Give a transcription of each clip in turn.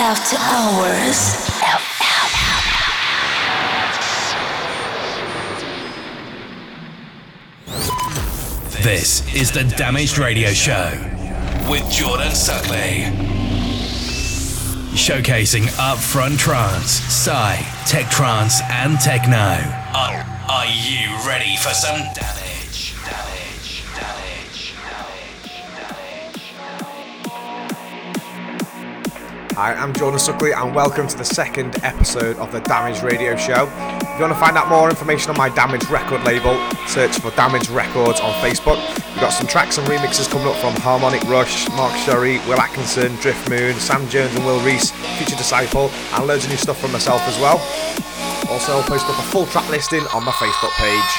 After Hours. This is the Damaged Radio Show with Jordan Suckley. Showcasing upfront trance, psy, tech trance, and techno. Are, are you ready for some damage? Hi, I'm Jordan Suckley, and welcome to the second episode of the Damage Radio Show. If you want to find out more information on my Damage record label, search for Damage Records on Facebook. We've got some tracks and remixes coming up from Harmonic Rush, Mark Sherry, Will Atkinson, Drift Moon, Sam Jones and Will Reese, Future Disciple, and loads of new stuff from myself as well. Also, I'll post up a full track listing on my Facebook page.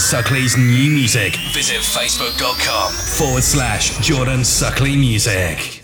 Suckley's new music, visit facebook.com forward slash Jordan Suckley Music.